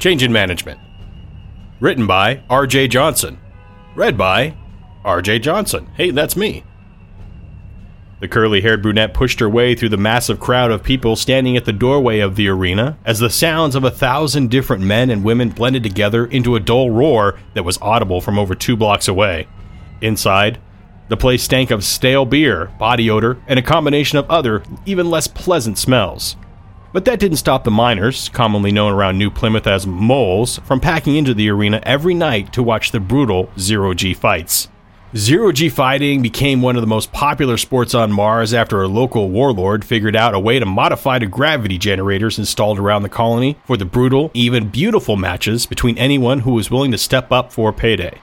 Change in Management. Written by R.J. Johnson. Read by R.J. Johnson. Hey, that's me. The curly haired brunette pushed her way through the massive crowd of people standing at the doorway of the arena as the sounds of a thousand different men and women blended together into a dull roar that was audible from over two blocks away. Inside, the place stank of stale beer, body odor, and a combination of other, even less pleasant smells. But that didn't stop the miners, commonly known around New Plymouth as moles, from packing into the arena every night to watch the brutal Zero G fights. Zero G fighting became one of the most popular sports on Mars after a local warlord figured out a way to modify the gravity generators installed around the colony for the brutal, even beautiful matches between anyone who was willing to step up for payday.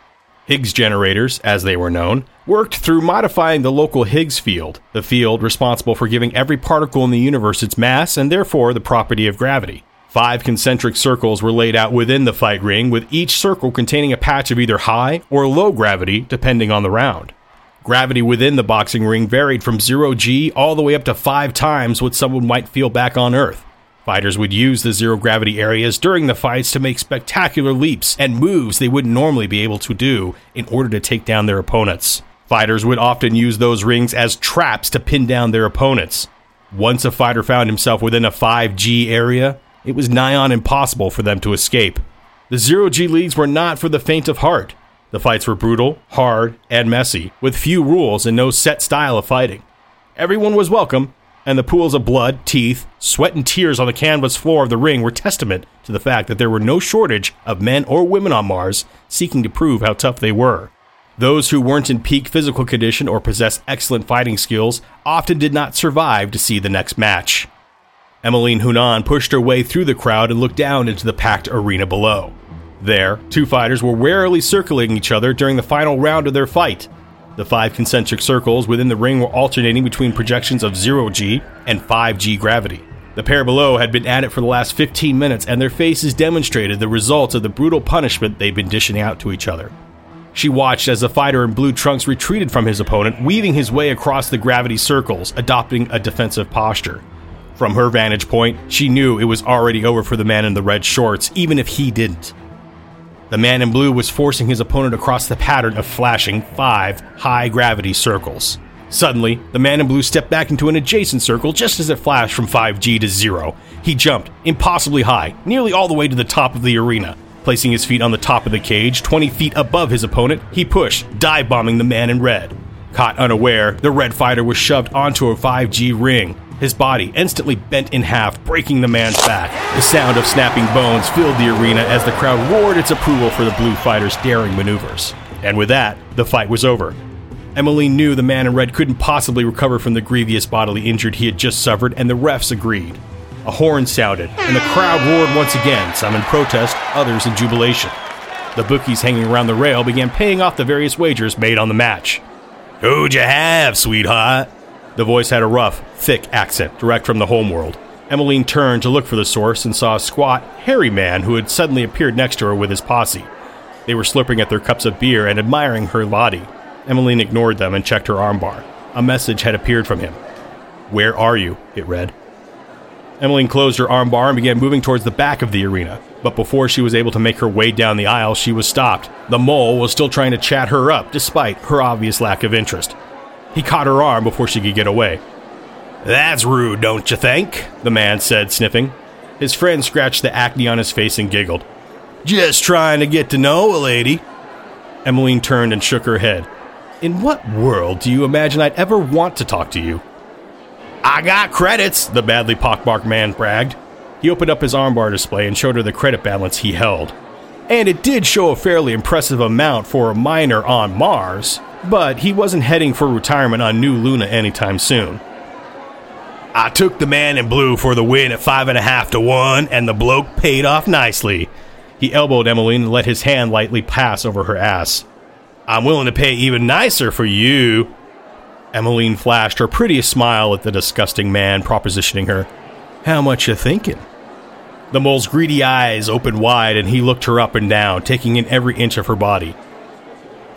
Higgs generators, as they were known, worked through modifying the local Higgs field, the field responsible for giving every particle in the universe its mass and therefore the property of gravity. Five concentric circles were laid out within the fight ring, with each circle containing a patch of either high or low gravity, depending on the round. Gravity within the boxing ring varied from 0 G all the way up to five times what someone might feel back on Earth. Fighters would use the zero gravity areas during the fights to make spectacular leaps and moves they wouldn't normally be able to do in order to take down their opponents. Fighters would often use those rings as traps to pin down their opponents. Once a fighter found himself within a 5G area, it was nigh on impossible for them to escape. The zero G leagues were not for the faint of heart. The fights were brutal, hard, and messy, with few rules and no set style of fighting. Everyone was welcome, and the pools of blood, teeth, sweat, and tears on the canvas floor of the ring were testament to the fact that there were no shortage of men or women on Mars seeking to prove how tough they were. Those who weren't in peak physical condition or possessed excellent fighting skills often did not survive to see the next match. Emmeline Hunan pushed her way through the crowd and looked down into the packed arena below. There, two fighters were warily circling each other during the final round of their fight. The five concentric circles within the ring were alternating between projections of 0G and 5G gravity. The pair below had been at it for the last 15 minutes, and their faces demonstrated the results of the brutal punishment they'd been dishing out to each other. She watched as the fighter in blue trunks retreated from his opponent, weaving his way across the gravity circles, adopting a defensive posture. From her vantage point, she knew it was already over for the man in the red shorts, even if he didn't. The man in blue was forcing his opponent across the pattern of flashing five high gravity circles. Suddenly, the man in blue stepped back into an adjacent circle just as it flashed from 5G to zero. He jumped, impossibly high, nearly all the way to the top of the arena. Placing his feet on the top of the cage, 20 feet above his opponent, he pushed, dive bombing the man in red. Caught unaware, the red fighter was shoved onto a 5G ring. His body instantly bent in half, breaking the man's back. The sound of snapping bones filled the arena as the crowd roared its approval for the blue fighter's daring maneuvers. And with that, the fight was over. Emmeline knew the man in red couldn't possibly recover from the grievous bodily injury he had just suffered, and the refs agreed. A horn sounded, and the crowd roared once again, some in protest, others in jubilation. The bookies hanging around the rail began paying off the various wagers made on the match. Who'd you have, sweetheart? The voice had a rough, thick accent, direct from the homeworld. Emmeline turned to look for the source and saw a squat, hairy man who had suddenly appeared next to her with his posse. They were slurping at their cups of beer and admiring her body. Emmeline ignored them and checked her armbar. A message had appeared from him. Where are you? It read. Emmeline closed her armbar and began moving towards the back of the arena. But before she was able to make her way down the aisle, she was stopped. The mole was still trying to chat her up, despite her obvious lack of interest. He caught her arm before she could get away. That's rude, don't you think? The man said, sniffing. His friend scratched the acne on his face and giggled. Just trying to get to know a lady. Emmeline turned and shook her head. In what world do you imagine I'd ever want to talk to you? I got credits, the badly pockmarked man bragged. He opened up his armbar display and showed her the credit balance he held. And it did show a fairly impressive amount for a miner on Mars but he wasn't heading for retirement on New Luna anytime soon. I took the man in blue for the win at five and a half to one, and the bloke paid off nicely. He elbowed Emmeline and let his hand lightly pass over her ass. I'm willing to pay even nicer for you. Emmeline flashed her prettiest smile at the disgusting man propositioning her. How much you thinking? The mole's greedy eyes opened wide, and he looked her up and down, taking in every inch of her body.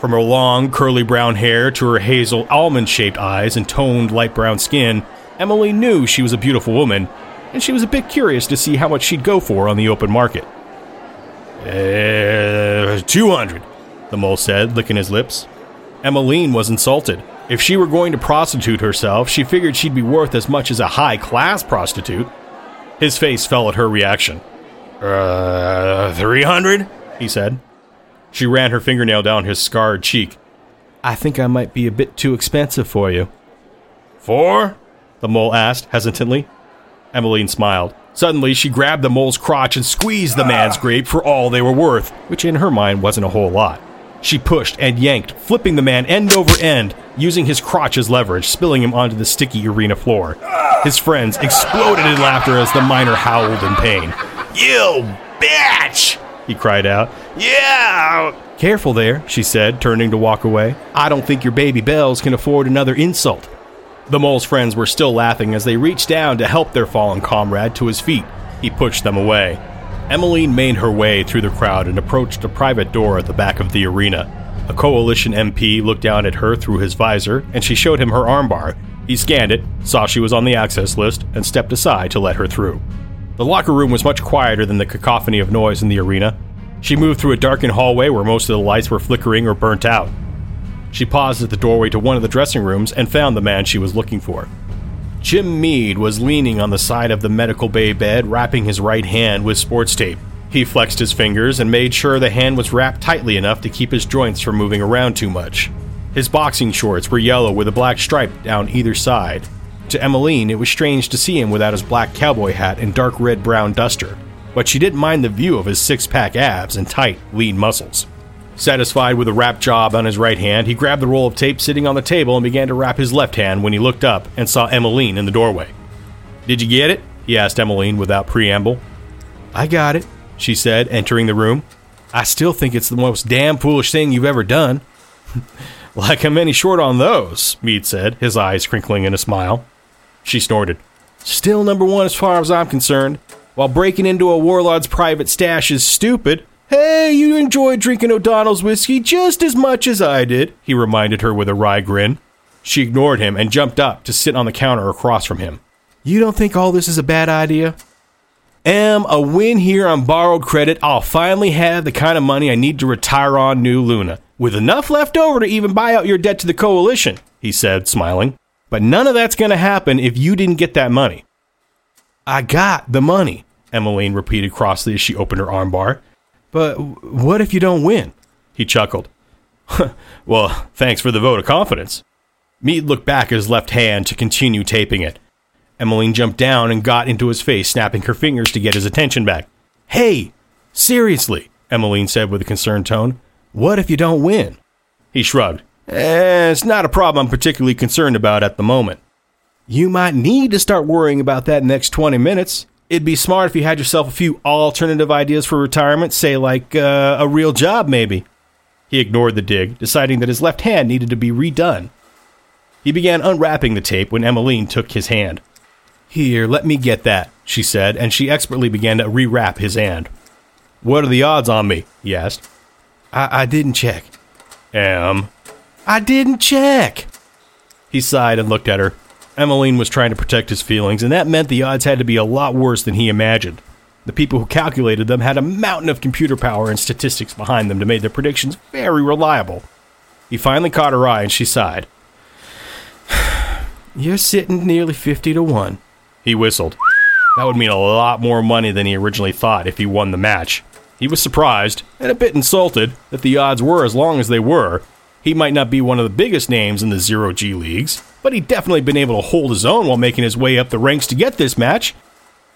From her long, curly brown hair to her hazel, almond shaped eyes and toned, light brown skin, Emily knew she was a beautiful woman, and she was a bit curious to see how much she'd go for on the open market. Uh, 200, the mole said, licking his lips. Emmeline was insulted. If she were going to prostitute herself, she figured she'd be worth as much as a high class prostitute. His face fell at her reaction. Uh, 300? he said. She ran her fingernail down his scarred cheek. I think I might be a bit too expensive for you. Four? The mole asked hesitantly. Emmeline smiled. Suddenly, she grabbed the mole's crotch and squeezed the man's ah. grape for all they were worth, which in her mind wasn't a whole lot. She pushed and yanked, flipping the man end over end, using his crotch as leverage, spilling him onto the sticky arena floor. His friends exploded in laughter as the miner howled in pain. You bitch! He cried out. Yeah! Careful there, she said, turning to walk away. I don't think your baby bells can afford another insult. The mole's friends were still laughing as they reached down to help their fallen comrade to his feet. He pushed them away. Emmeline made her way through the crowd and approached a private door at the back of the arena. A coalition MP looked down at her through his visor, and she showed him her armbar. He scanned it, saw she was on the access list, and stepped aside to let her through. The locker room was much quieter than the cacophony of noise in the arena. She moved through a darkened hallway where most of the lights were flickering or burnt out. She paused at the doorway to one of the dressing rooms and found the man she was looking for. Jim Meade was leaning on the side of the medical bay bed, wrapping his right hand with sports tape. He flexed his fingers and made sure the hand was wrapped tightly enough to keep his joints from moving around too much. His boxing shorts were yellow with a black stripe down either side. To Emmeline, it was strange to see him without his black cowboy hat and dark red brown duster, but she didn't mind the view of his six pack abs and tight, lean muscles. Satisfied with a wrap job on his right hand, he grabbed the roll of tape sitting on the table and began to wrap his left hand when he looked up and saw Emmeline in the doorway. Did you get it? he asked Emmeline without preamble. I got it, she said, entering the room. I still think it's the most damn foolish thing you've ever done. like I'm any short on those, Meade said, his eyes crinkling in a smile. She snorted. Still number one as far as I'm concerned. While breaking into a warlord's private stash is stupid, Hey, you enjoyed drinking O'Donnell's whiskey just as much as I did, he reminded her with a wry grin. She ignored him and jumped up to sit on the counter across from him. You don't think all this is a bad idea? Am a win here on borrowed credit, I'll finally have the kind of money I need to retire on New Luna, with enough left over to even buy out your debt to the coalition, he said, smiling. But none of that's going to happen if you didn't get that money. I got the money, Emmeline repeated crossly as she opened her armbar. But what if you don't win? He chuckled. well, thanks for the vote of confidence. Meade looked back at his left hand to continue taping it. Emmeline jumped down and got into his face, snapping her fingers to get his attention back. Hey, seriously, Emmeline said with a concerned tone. What if you don't win? He shrugged. Eh, it's not a problem I'm particularly concerned about at the moment. You might need to start worrying about that next 20 minutes it'd be smart if you had yourself a few alternative ideas for retirement, say like uh, a real job, maybe. He ignored the dig, deciding that his left hand needed to be redone. He began unwrapping the tape when Emmeline took his hand. Here, let me get that, she said, and she expertly began to rewrap his hand. What are the odds on me? he asked. I, I didn't check. Am. I didn't check. He sighed and looked at her. Emmeline was trying to protect his feelings, and that meant the odds had to be a lot worse than he imagined. The people who calculated them had a mountain of computer power and statistics behind them to make their predictions very reliable. He finally caught her eye and she sighed. You're sitting nearly 50 to 1. He whistled. That would mean a lot more money than he originally thought if he won the match. He was surprised, and a bit insulted, that the odds were as long as they were. He might not be one of the biggest names in the Zero G leagues, but he'd definitely been able to hold his own while making his way up the ranks to get this match.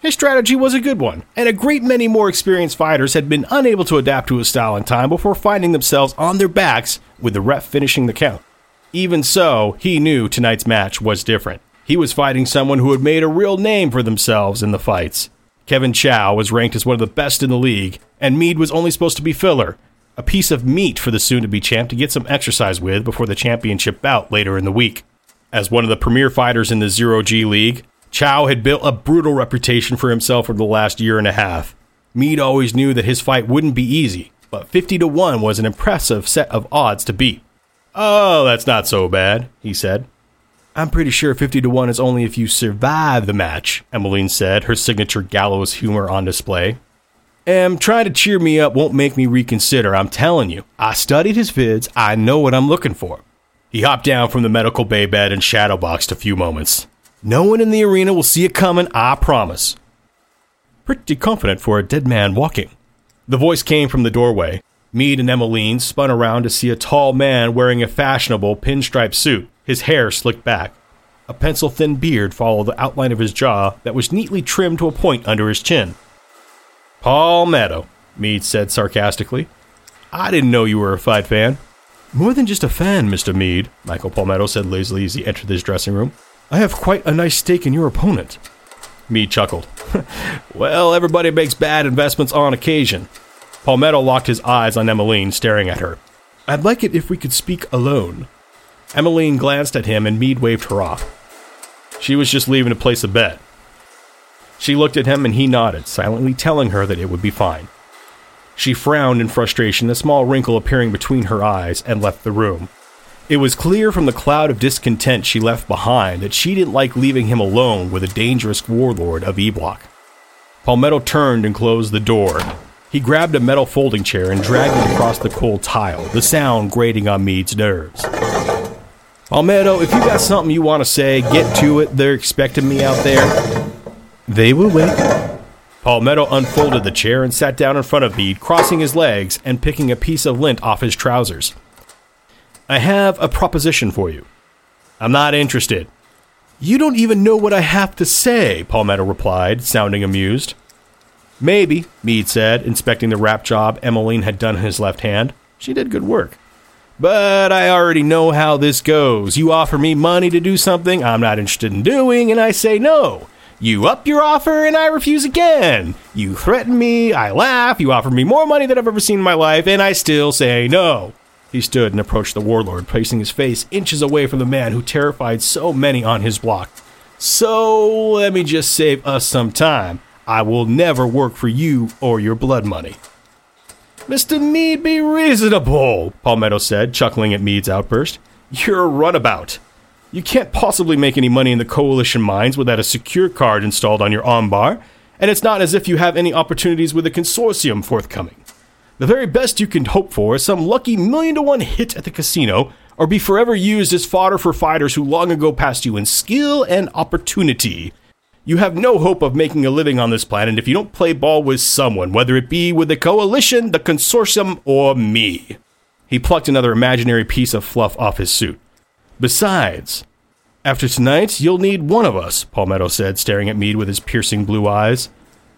His strategy was a good one, and a great many more experienced fighters had been unable to adapt to his style in time before finding themselves on their backs with the ref finishing the count. Even so, he knew tonight's match was different. He was fighting someone who had made a real name for themselves in the fights. Kevin Chow was ranked as one of the best in the league, and Meade was only supposed to be filler, a piece of meat for the soon to be champ to get some exercise with before the championship bout later in the week. As one of the premier fighters in the Zero G League, Chow had built a brutal reputation for himself over the last year and a half. Meade always knew that his fight wouldn't be easy, but 50 to 1 was an impressive set of odds to beat. Oh, that's not so bad, he said. I'm pretty sure 50 to 1 is only if you survive the match, Emmeline said, her signature gallows humor on display. Am trying to cheer me up won't make me reconsider, I'm telling you. I studied his vids, I know what I'm looking for. He hopped down from the medical bay bed and shadowboxed a few moments. No one in the arena will see it coming, I promise. Pretty confident for a dead man walking. The voice came from the doorway. Meade and Emmeline spun around to see a tall man wearing a fashionable pinstripe suit, his hair slicked back. A pencil thin beard followed the outline of his jaw that was neatly trimmed to a point under his chin. Palmetto, Meade said sarcastically. I didn't know you were a fight fan. More than just a fan, Mr. Meade, Michael Palmetto said lazily as he entered his dressing room. I have quite a nice stake in your opponent. Meade chuckled. well, everybody makes bad investments on occasion. Palmetto locked his eyes on Emmeline, staring at her. I'd like it if we could speak alone. Emmeline glanced at him and Meade waved her off. She was just leaving to place a bet. She looked at him and he nodded, silently telling her that it would be fine. She frowned in frustration, a small wrinkle appearing between her eyes, and left the room. It was clear from the cloud of discontent she left behind that she didn't like leaving him alone with a dangerous warlord of E Block. Palmetto turned and closed the door. He grabbed a metal folding chair and dragged it across the cold tile, the sound grating on Meade's nerves. Palmetto, if you got something you want to say, get to it. They're expecting me out there. They will wait. Palmetto unfolded the chair and sat down in front of Meade, crossing his legs and picking a piece of lint off his trousers. I have a proposition for you. I'm not interested. You don't even know what I have to say, Palmetto replied, sounding amused. Maybe, Meade said, inspecting the wrap job Emmeline had done in his left hand. She did good work. But I already know how this goes. You offer me money to do something I'm not interested in doing, and I say no. You up your offer, and I refuse again. You threaten me, I laugh, you offer me more money than I've ever seen in my life, and I still say no. He stood and approached the warlord, placing his face inches away from the man who terrified so many on his block. So let me just save us some time. I will never work for you or your blood money. Mr. Meade, be reasonable, Palmetto said, chuckling at Meade's outburst. You're a runabout. You can't possibly make any money in the Coalition mines without a secure card installed on your armbar, and it's not as if you have any opportunities with the consortium forthcoming. The very best you can hope for is some lucky million to one hit at the casino, or be forever used as fodder for fighters who long ago passed you in skill and opportunity. You have no hope of making a living on this planet if you don't play ball with someone, whether it be with the coalition, the consortium, or me. He plucked another imaginary piece of fluff off his suit. Besides, after tonight, you'll need one of us, Palmetto said, staring at Meade with his piercing blue eyes.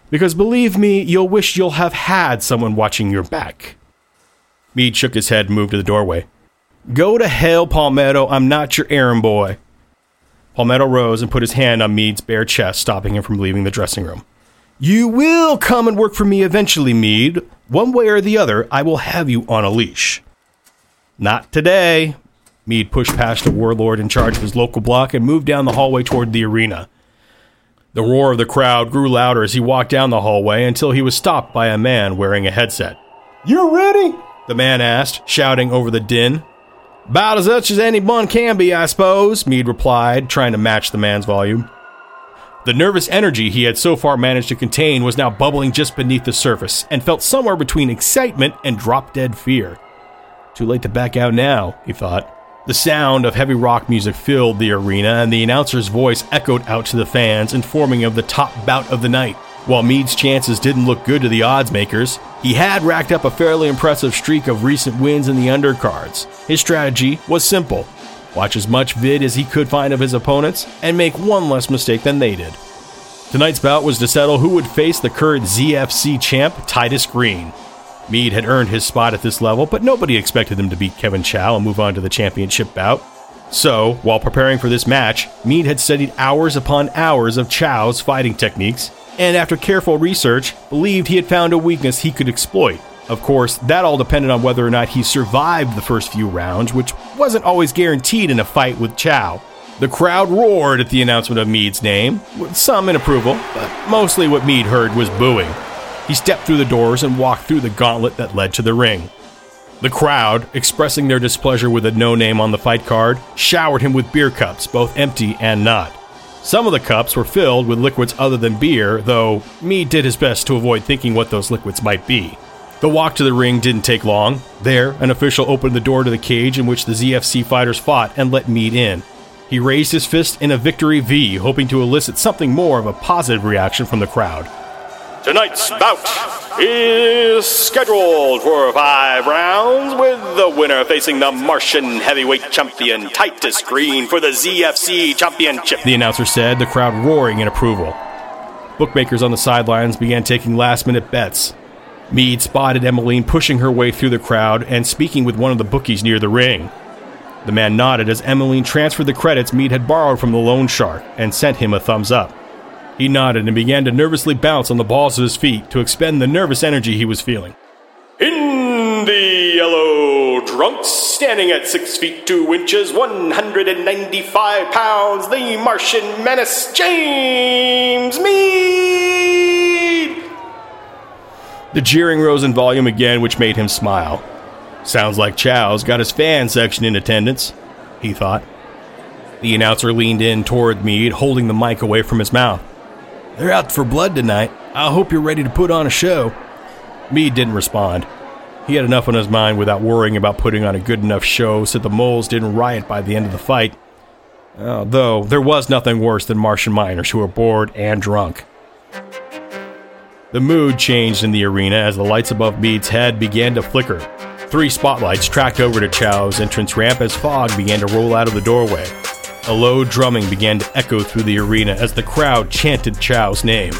Because believe me, you'll wish you'll have had someone watching your back. Meade shook his head and moved to the doorway. Go to hell, Palmetto. I'm not your errand boy. Palmetto rose and put his hand on Meade's bare chest, stopping him from leaving the dressing room. You will come and work for me eventually, Meade. One way or the other, I will have you on a leash. Not today. Meade pushed past the warlord in charge of his local block and moved down the hallway toward the arena. The roar of the crowd grew louder as he walked down the hallway until he was stopped by a man wearing a headset. You ready? The man asked, shouting over the din. About as much as anyone can be, I suppose, Meade replied, trying to match the man's volume. The nervous energy he had so far managed to contain was now bubbling just beneath the surface and felt somewhere between excitement and drop dead fear. Too late to back out now, he thought. The sound of heavy rock music filled the arena, and the announcer's voice echoed out to the fans, informing of the top bout of the night. While Meade's chances didn't look good to the odds makers, he had racked up a fairly impressive streak of recent wins in the undercards. His strategy was simple watch as much vid as he could find of his opponents, and make one less mistake than they did. Tonight's bout was to settle who would face the current ZFC champ, Titus Green. Meade had earned his spot at this level, but nobody expected him to beat Kevin Chow and move on to the championship bout. So, while preparing for this match, Meade had studied hours upon hours of Chow's fighting techniques, and after careful research, believed he had found a weakness he could exploit. Of course, that all depended on whether or not he survived the first few rounds, which wasn't always guaranteed in a fight with Chow. The crowd roared at the announcement of Meade's name, with some in approval, but mostly what Meade heard was booing. He stepped through the doors and walked through the gauntlet that led to the ring. The crowd, expressing their displeasure with a no name on the fight card, showered him with beer cups, both empty and not. Some of the cups were filled with liquids other than beer, though Meade did his best to avoid thinking what those liquids might be. The walk to the ring didn't take long. There, an official opened the door to the cage in which the ZFC fighters fought and let Meade in. He raised his fist in a victory V, hoping to elicit something more of a positive reaction from the crowd. Tonight's bout is scheduled for five rounds, with the winner facing the Martian heavyweight champion Titus Green for the ZFC championship. The announcer said, the crowd roaring in approval. Bookmakers on the sidelines began taking last minute bets. Meade spotted Emmeline pushing her way through the crowd and speaking with one of the bookies near the ring. The man nodded as Emmeline transferred the credits Meade had borrowed from the loan shark and sent him a thumbs up. He nodded and began to nervously bounce on the balls of his feet to expend the nervous energy he was feeling. In the yellow trunks, standing at 6 feet 2 inches, 195 pounds, the Martian menace, James Meade! The jeering rose in volume again, which made him smile. Sounds like Chow's got his fan section in attendance, he thought. The announcer leaned in toward Meade, holding the mic away from his mouth. They're out for blood tonight. I hope you're ready to put on a show. Meade didn't respond. He had enough on his mind without worrying about putting on a good enough show so the moles didn't riot by the end of the fight. Uh, though there was nothing worse than Martian miners who were bored and drunk. The mood changed in the arena as the lights above Meade's head began to flicker. Three spotlights tracked over to Chow's entrance ramp as fog began to roll out of the doorway. A low drumming began to echo through the arena as the crowd chanted Chow's name.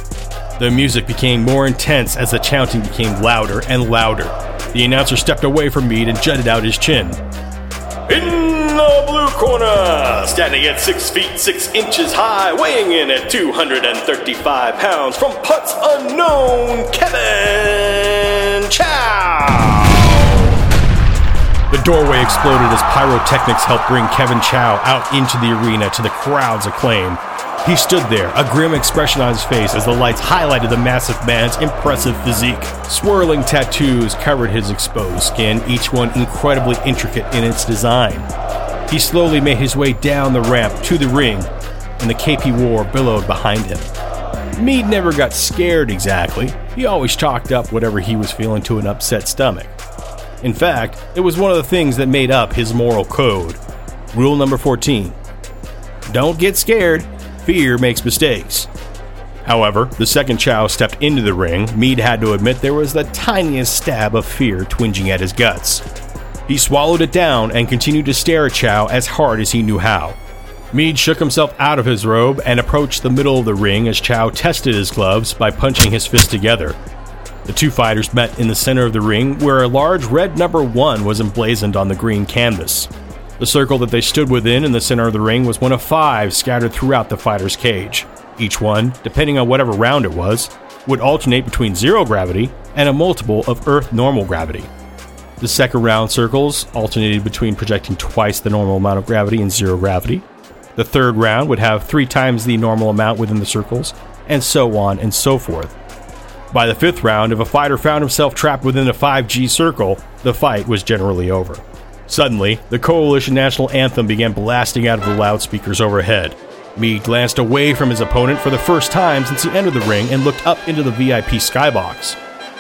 The music became more intense as the chanting became louder and louder. The announcer stepped away from Meade and jutted out his chin. In the blue corner, standing at 6 feet 6 inches high, weighing in at 235 pounds, from Putts Unknown, Kevin Chow! The doorway exploded as pyrotechnics helped bring Kevin Chow out into the arena to the crowd's acclaim. He stood there, a grim expression on his face as the lights highlighted the massive man's impressive physique. Swirling tattoos covered his exposed skin, each one incredibly intricate in its design. He slowly made his way down the ramp to the ring, and the cape he wore billowed behind him. Meade never got scared exactly. He always chalked up whatever he was feeling to an upset stomach. In fact, it was one of the things that made up his moral code. Rule number 14 Don't get scared, fear makes mistakes. However, the second Chow stepped into the ring, Meade had to admit there was the tiniest stab of fear twinging at his guts. He swallowed it down and continued to stare at Chow as hard as he knew how. Meade shook himself out of his robe and approached the middle of the ring as Chow tested his gloves by punching his fists together. The two fighters met in the center of the ring where a large red number one was emblazoned on the green canvas. The circle that they stood within in the center of the ring was one of five scattered throughout the fighter's cage. Each one, depending on whatever round it was, would alternate between zero gravity and a multiple of Earth normal gravity. The second round circles alternated between projecting twice the normal amount of gravity and zero gravity. The third round would have three times the normal amount within the circles, and so on and so forth. By the fifth round, if a fighter found himself trapped within a 5G circle, the fight was generally over. Suddenly, the Coalition national anthem began blasting out of the loudspeakers overhead. Meade glanced away from his opponent for the first time since he entered the ring and looked up into the VIP skybox.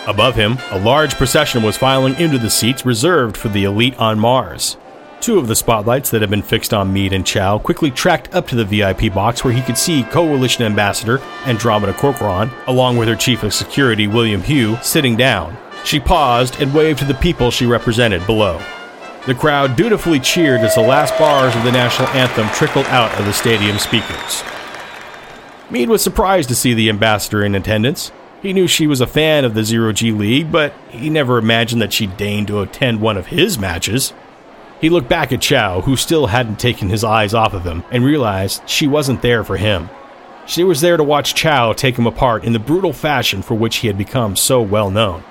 Above him, a large procession was filing into the seats reserved for the elite on Mars. Two of the spotlights that had been fixed on Meade and Chow quickly tracked up to the VIP box where he could see Coalition Ambassador Andromeda Corcoran, along with her Chief of Security William Hugh, sitting down. She paused and waved to the people she represented below. The crowd dutifully cheered as the last bars of the national anthem trickled out of the stadium speakers. Meade was surprised to see the ambassador in attendance. He knew she was a fan of the Zero G League, but he never imagined that she'd deign to attend one of his matches. He looked back at Chow, who still hadn't taken his eyes off of him, and realized she wasn't there for him. She was there to watch Chow take him apart in the brutal fashion for which he had become so well known.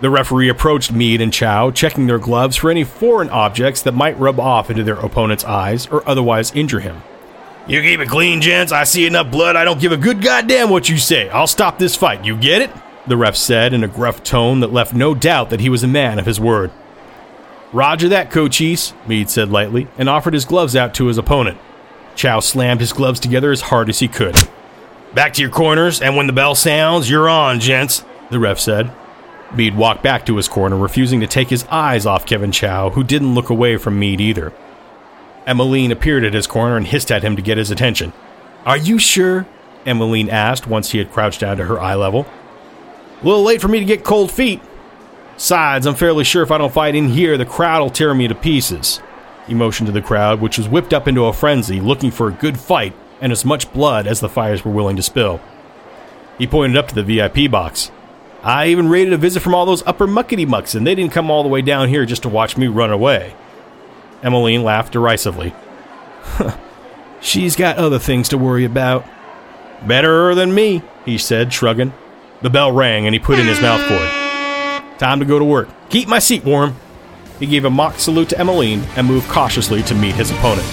The referee approached Meade and Chow, checking their gloves for any foreign objects that might rub off into their opponent's eyes or otherwise injure him. You keep it clean, gents. I see enough blood. I don't give a good goddamn what you say. I'll stop this fight. You get it? The ref said in a gruff tone that left no doubt that he was a man of his word. Roger that, Cochise, Meade said lightly, and offered his gloves out to his opponent. Chow slammed his gloves together as hard as he could. Back to your corners, and when the bell sounds, you're on, gents, the ref said. Meade walked back to his corner, refusing to take his eyes off Kevin Chow, who didn't look away from Meade either. Emmeline appeared at his corner and hissed at him to get his attention. Are you sure? Emmeline asked once he had crouched down to her eye level. A little late for me to get cold feet. Sides, I'm fairly sure if I don't fight in here, the crowd will tear me to pieces. He motioned to the crowd, which was whipped up into a frenzy, looking for a good fight and as much blood as the fires were willing to spill. He pointed up to the VIP box. I even raided a visit from all those upper muckety mucks, and they didn't come all the way down here just to watch me run away. Emmeline laughed derisively. She's got other things to worry about. Better than me, he said, shrugging. The bell rang and he put in his mouth cord. Time to go to work. Keep my seat warm. He gave a mock salute to Emmeline and moved cautiously to meet his opponent.